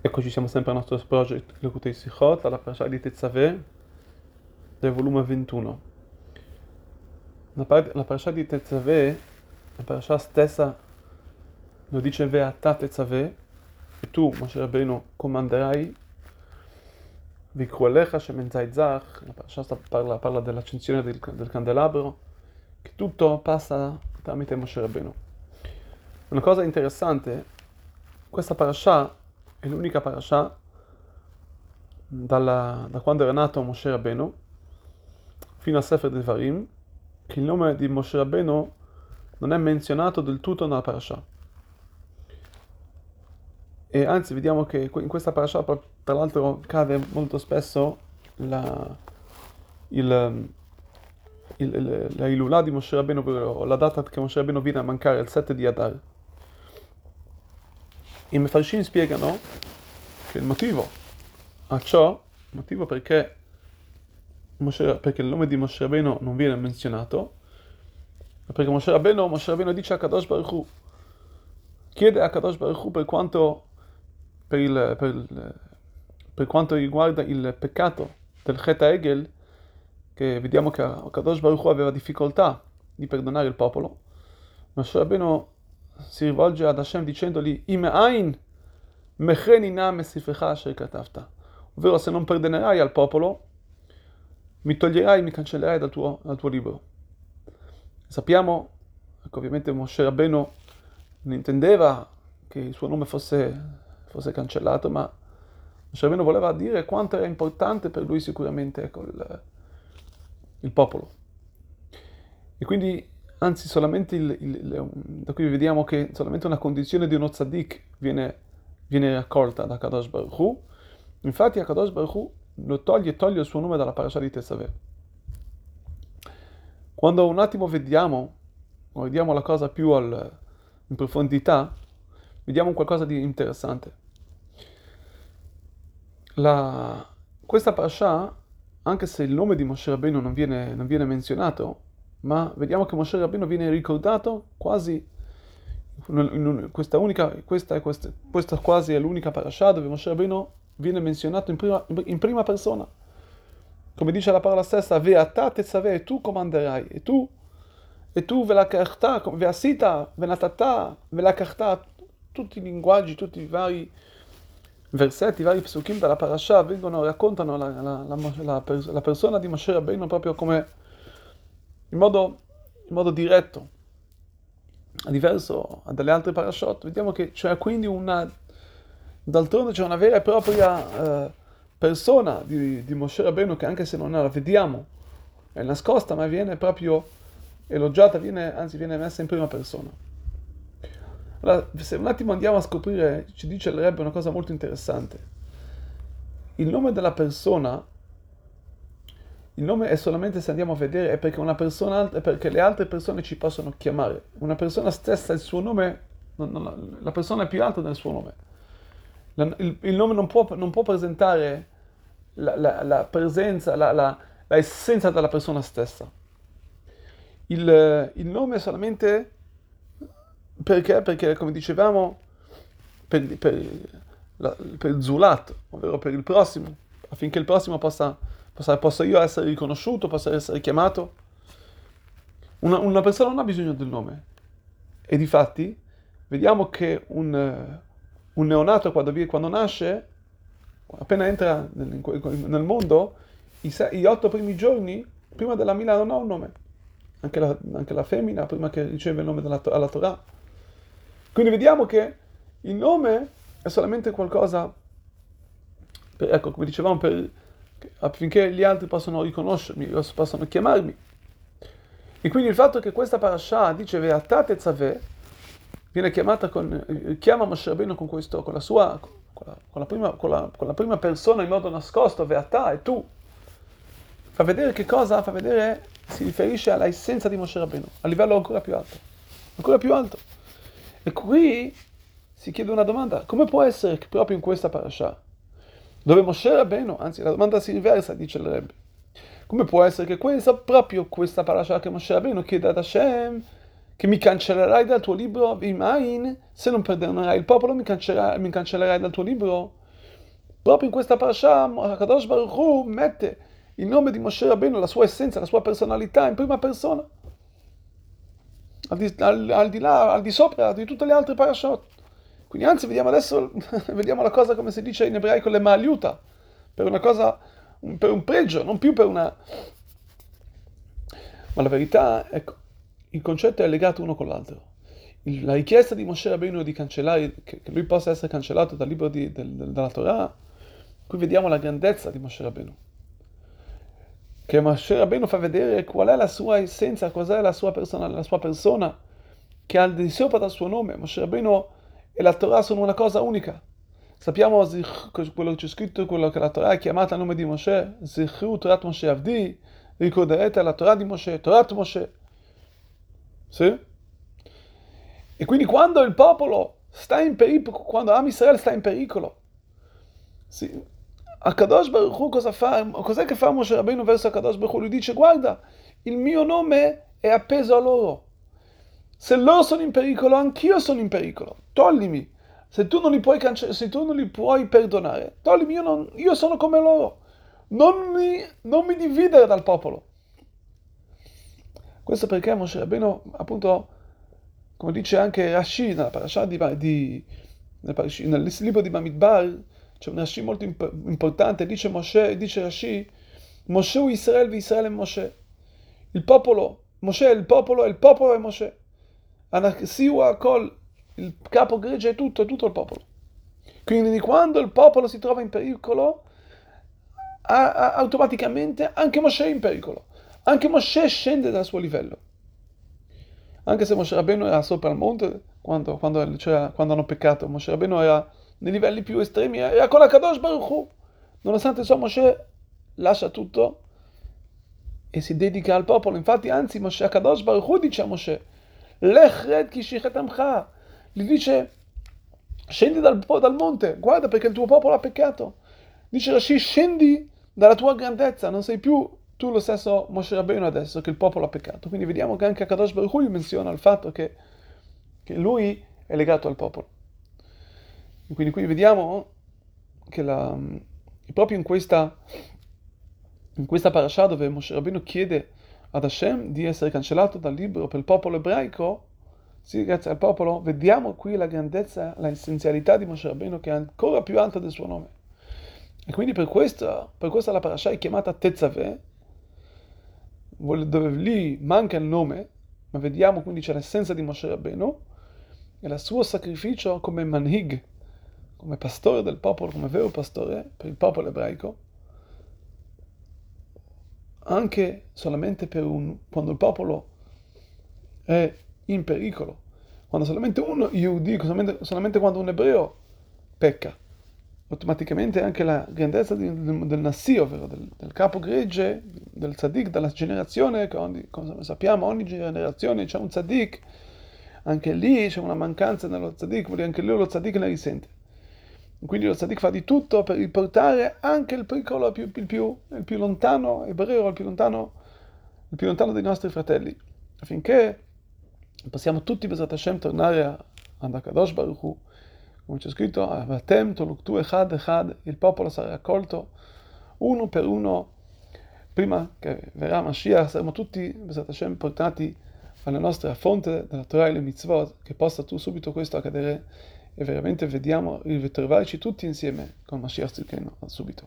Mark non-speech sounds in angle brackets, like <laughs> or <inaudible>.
Eccoci, siamo sempre al nostro project Lekutei Sichot, alla parasha di Tetzaveh, del volume 21. La, par- la parasha di Tetzaveh, la parasha stessa, lo dice Ve'ata Tetzaveh, e tu, Moshe Rabbeinu, comanderai Vikru Alecha Shemen Zach, la parasha parla, parla dell'accensione del, del candelabro, che tutto passa tramite Moshe Rabbeinu. Una cosa interessante, questa parasha è l'unica parasha dalla, da quando era nato Moshe Rabbeinu fino a Sefer Devarim che il nome di Moshe Rabbeinu non è menzionato del tutto nella parasha. E anzi, vediamo che in questa parasha, tra l'altro, cade molto spesso la, il, il, il, la Ilulà di Moshe Rabbeinu, ovvero la data che Moshe Rabbeinu viene a mancare, il 7 di Adar. I Mefarshim spiegano che il motivo a ciò, il motivo perché, Moshe, perché il nome di Moshe Rabbeinu non viene menzionato, è perché Moshe Rabbeinu, Moshe Rabbeinu dice a Kadosh Baruch Hu, chiede a Kadosh Baruch Hu per quanto, per, il, per, il, per quanto riguarda il peccato del Cheta Egel, che vediamo che Kadosh Baruch Hu aveva difficoltà di perdonare il popolo, Moshe Rabbeinu si rivolge ad Hashem dicendogli Ime'ain mechenina mesifecha asher katafta ovvero se non perdonerai al popolo mi toglierai, mi cancellerai dal tuo, dal tuo libro. Sappiamo che ovviamente Moshe Rabbeinu non intendeva che il suo nome fosse, fosse cancellato, ma Moshe Rabbeinu voleva dire quanto era importante per lui sicuramente ecco, il popolo. E quindi anzi solamente il, il, da qui vediamo che solamente una condizione di uno tzaddik viene, viene raccolta da Kadosh Baruch Hu. Infatti Kadosh Baruch Hu lo toglie, toglie il suo nome dalla parasha di Tesaveh. Quando un attimo vediamo, vediamo la cosa più al, in profondità, vediamo qualcosa di interessante. La, questa parasha, anche se il nome di Moshe Rabbeinu non viene, non viene menzionato, ma vediamo che Moshe Rabbeinu viene ricordato quasi in questa unica questa, questa, questa quasi è l'unica parasha dove Moshe Rabbeinu viene menzionato in prima, in prima persona. Come dice la parola stessa ve'ata tetzaveh e tu comanderai e tu e tu velakachta ve'asita venatata velakachta tutti i linguaggi tutti i vari versetti i vari psukim dalla parasha vengono raccontano la, la, la, la persona di Moshe Rabbeinu proprio come in modo, in modo diretto, diverso dalle altre parashot. Vediamo che c'è quindi una, d'altronde c'è una vera e propria eh, persona di, di Moshe Rabbeinu che anche se non la vediamo, è nascosta, ma viene proprio elogiata, viene, anzi viene messa in prima persona. Allora, se un attimo andiamo a scoprire, ci dice il Rebbe una cosa molto interessante. Il nome della persona il nome è solamente se andiamo a vedere, è perché persona, è perché le altre persone ci possono chiamare. Una persona stessa, il suo nome, non, non, la persona è più alta del suo nome. La, il, il, nome non può, non può presentare la, la, la presenza, la, essenza della persona stessa. Il, il nome è solamente perché, perché come dicevamo, per, per, per zulat, ovvero per il prossimo, affinché il prossimo possa posso io essere riconosciuto, posso essere chiamato. Una, una persona non ha bisogno del nome. E di fatti vediamo che un, un neonato quando, quando, nasce, appena entra nel, nel mondo, i, i, otto primi giorni, prima della Mila non ha un nome. Anche la, anche la femmina, prima che riceve il nome della, alla Torah. Quindi vediamo che il nome è solamente qualcosa, per, ecco, come dicevamo, per affinché gli altri possano riconoscermi, possano chiamarmi. E quindi il fatto che questa parasha dice Ve'atat Etzaveh viene chiamata con, chiama Moshe Rabbeinu con questo, con la sua, con la, con la, prima, con la, con la prima persona in modo nascosto, Ve'atà e tu, fa vedere che cosa? Fa vedere, si riferisce alla essenza di Moshe Rabbeinu, a livello ancora più alto, ancora più alto. E qui si chiede una domanda, come può essere che proprio in questa parasha dove Moshe Rabbeinu, anzi la domanda si inversa, dice il Rebbe. Come può essere che questa, proprio questa parasha che Moshe Rabbeinu chiede ad Hashem, che mi cancellerai dal tuo libro, Imain, se non perdonerai il popolo mi cancellerai, mi cancellerai dal tuo libro? Proprio in questa parasha, Kadosh Baruch Hu mette il nome di Moshe Rabbeinu, la sua essenza, la sua personalità in prima persona. Al di, al, al di là, al di sopra di tutte le altre parashot. Quindi anzi, vediamo adesso, <laughs> vediamo la cosa come si dice in ebraico, le maliuta, per una cosa, per un pregio, non più per una... Ma la verità, ecco, il concetto è legato uno con l'altro. La richiesta di Moshe Rabbeinu di cancellare, che, lui possa essere cancellato dal libro di, del, della Torah, qui vediamo la grandezza di Moshe Rabbeinu. Che Moshe Rabbeinu fa vedere qual è la sua essenza, cos'è la sua persona, la sua persona, che al di sopra del suo nome. Moshe Rabbeinu e la Torah sono una cosa unica. Sappiamo quello che c'è scritto, quello che la Torah è chiamata a nome di Moshe, Zichru Torah Moshe Avdi, ricorderete la Torah di Moshe, Torah Moshe. Sì? E quindi quando il popolo sta in pericolo, quando Am Israele sta in pericolo, sì, Akadosh Baruch Hu cosa fa? Cos'è che fa Moshe Rabbeinu verso Akadosh Baruch Hu? Lui dice, guarda, il mio nome è appeso a loro. Se loro sono in pericolo, anch'io sono in pericolo. Toglimi. Se tu non li puoi, cance- se tu non li puoi perdonare, toglimi, io, non, io sono come loro. Non mi, non mi dividere dal popolo. Questo perché Moshe Rabbeinu, appunto, come dice anche Rashi nella parasha di, di, nel libro di Bamidbar, c'è un Rashi molto imp- importante, dice Moshe, dice Rashi, Moshe u Israel, Israel è Moshe. Il popolo, Moshe è il popolo, e il popolo è Moshe. Anasiu Akol, il capo gregge è tutto, tutto il popolo. Quindi quando il popolo si trova in pericolo, automaticamente anche Moshe è in pericolo. Anche Moshe scende dal suo livello. Anche se Moshe Rabbeinu era sopra il monte, quando, quando, cioè, quando hanno peccato, Moshe Rabbeinu era nei livelli più estremi, era con la Kadosh Baruch Hu. Nonostante ciò Moshe lascia tutto e si dedica al popolo. Infatti, anzi, Moshe Kadosh Baruch Hu dice a Moshe, Lech red kishichet amcha. Gli dice, scendi dal, dal, monte, guarda perché il tuo popolo ha peccato. Dice Rashi, scendi dalla tua grandezza, non sei più tu lo stesso Moshe Rabbeinu adesso che il popolo ha peccato. Quindi vediamo che anche Akadosh Baruch Hu menziona il fatto che, che lui è legato al popolo. E quindi qui vediamo che proprio in questa, in dove Moshe Rabbeinu chiede ad Hashem di essere cancellato dal libro per il popolo ebraico, sì, grazie al popolo, vediamo qui la grandezza, l'essenzialità di Moshe Rabbeinu che è ancora più alta del suo nome. E quindi per questo, per questo la parasha è chiamata Tetzaveh, dove lì manca il nome, ma vediamo quindi c'è l'essenza di Moshe Rabbeinu e il suo sacrificio come manhig, come pastore del popolo, come vero pastore per il popolo ebraico, anche solamente per un, quando il popolo è in pericolo, quando solamente uno Yehudi, solamente, solamente quando un ebreo pecca, automaticamente anche la grandezza di, del, del Nassi, ovvero del, del, capo gregge, del tzaddik, della generazione, che ogni, come sappiamo ogni generazione c'è un tzaddik, anche lì c'è una mancanza nello tzaddik, anche lui lo tzaddik ne risente. Quindi lo tzaddik fa di tutto per riportare anche il pericolo più, il più, il più lontano, ebreo, il più lontano, il più lontano dei nostri fratelli, affinché possiamo tutti, Besat Hashem, tornare a, ad Akadosh Baruch Hu, come c'è scritto, Avatem toluktu echad echad, il popolo sarà raccolto uno per uno, prima che verrà Mashiach, saremo tutti, Besat Hashem, portati alla nostra fonte della Torah e le mitzvot, che possa tu subito questo accadere e veramente vediamo, ritrovarci tutti insieme con Mashiach Tzidkenu subito.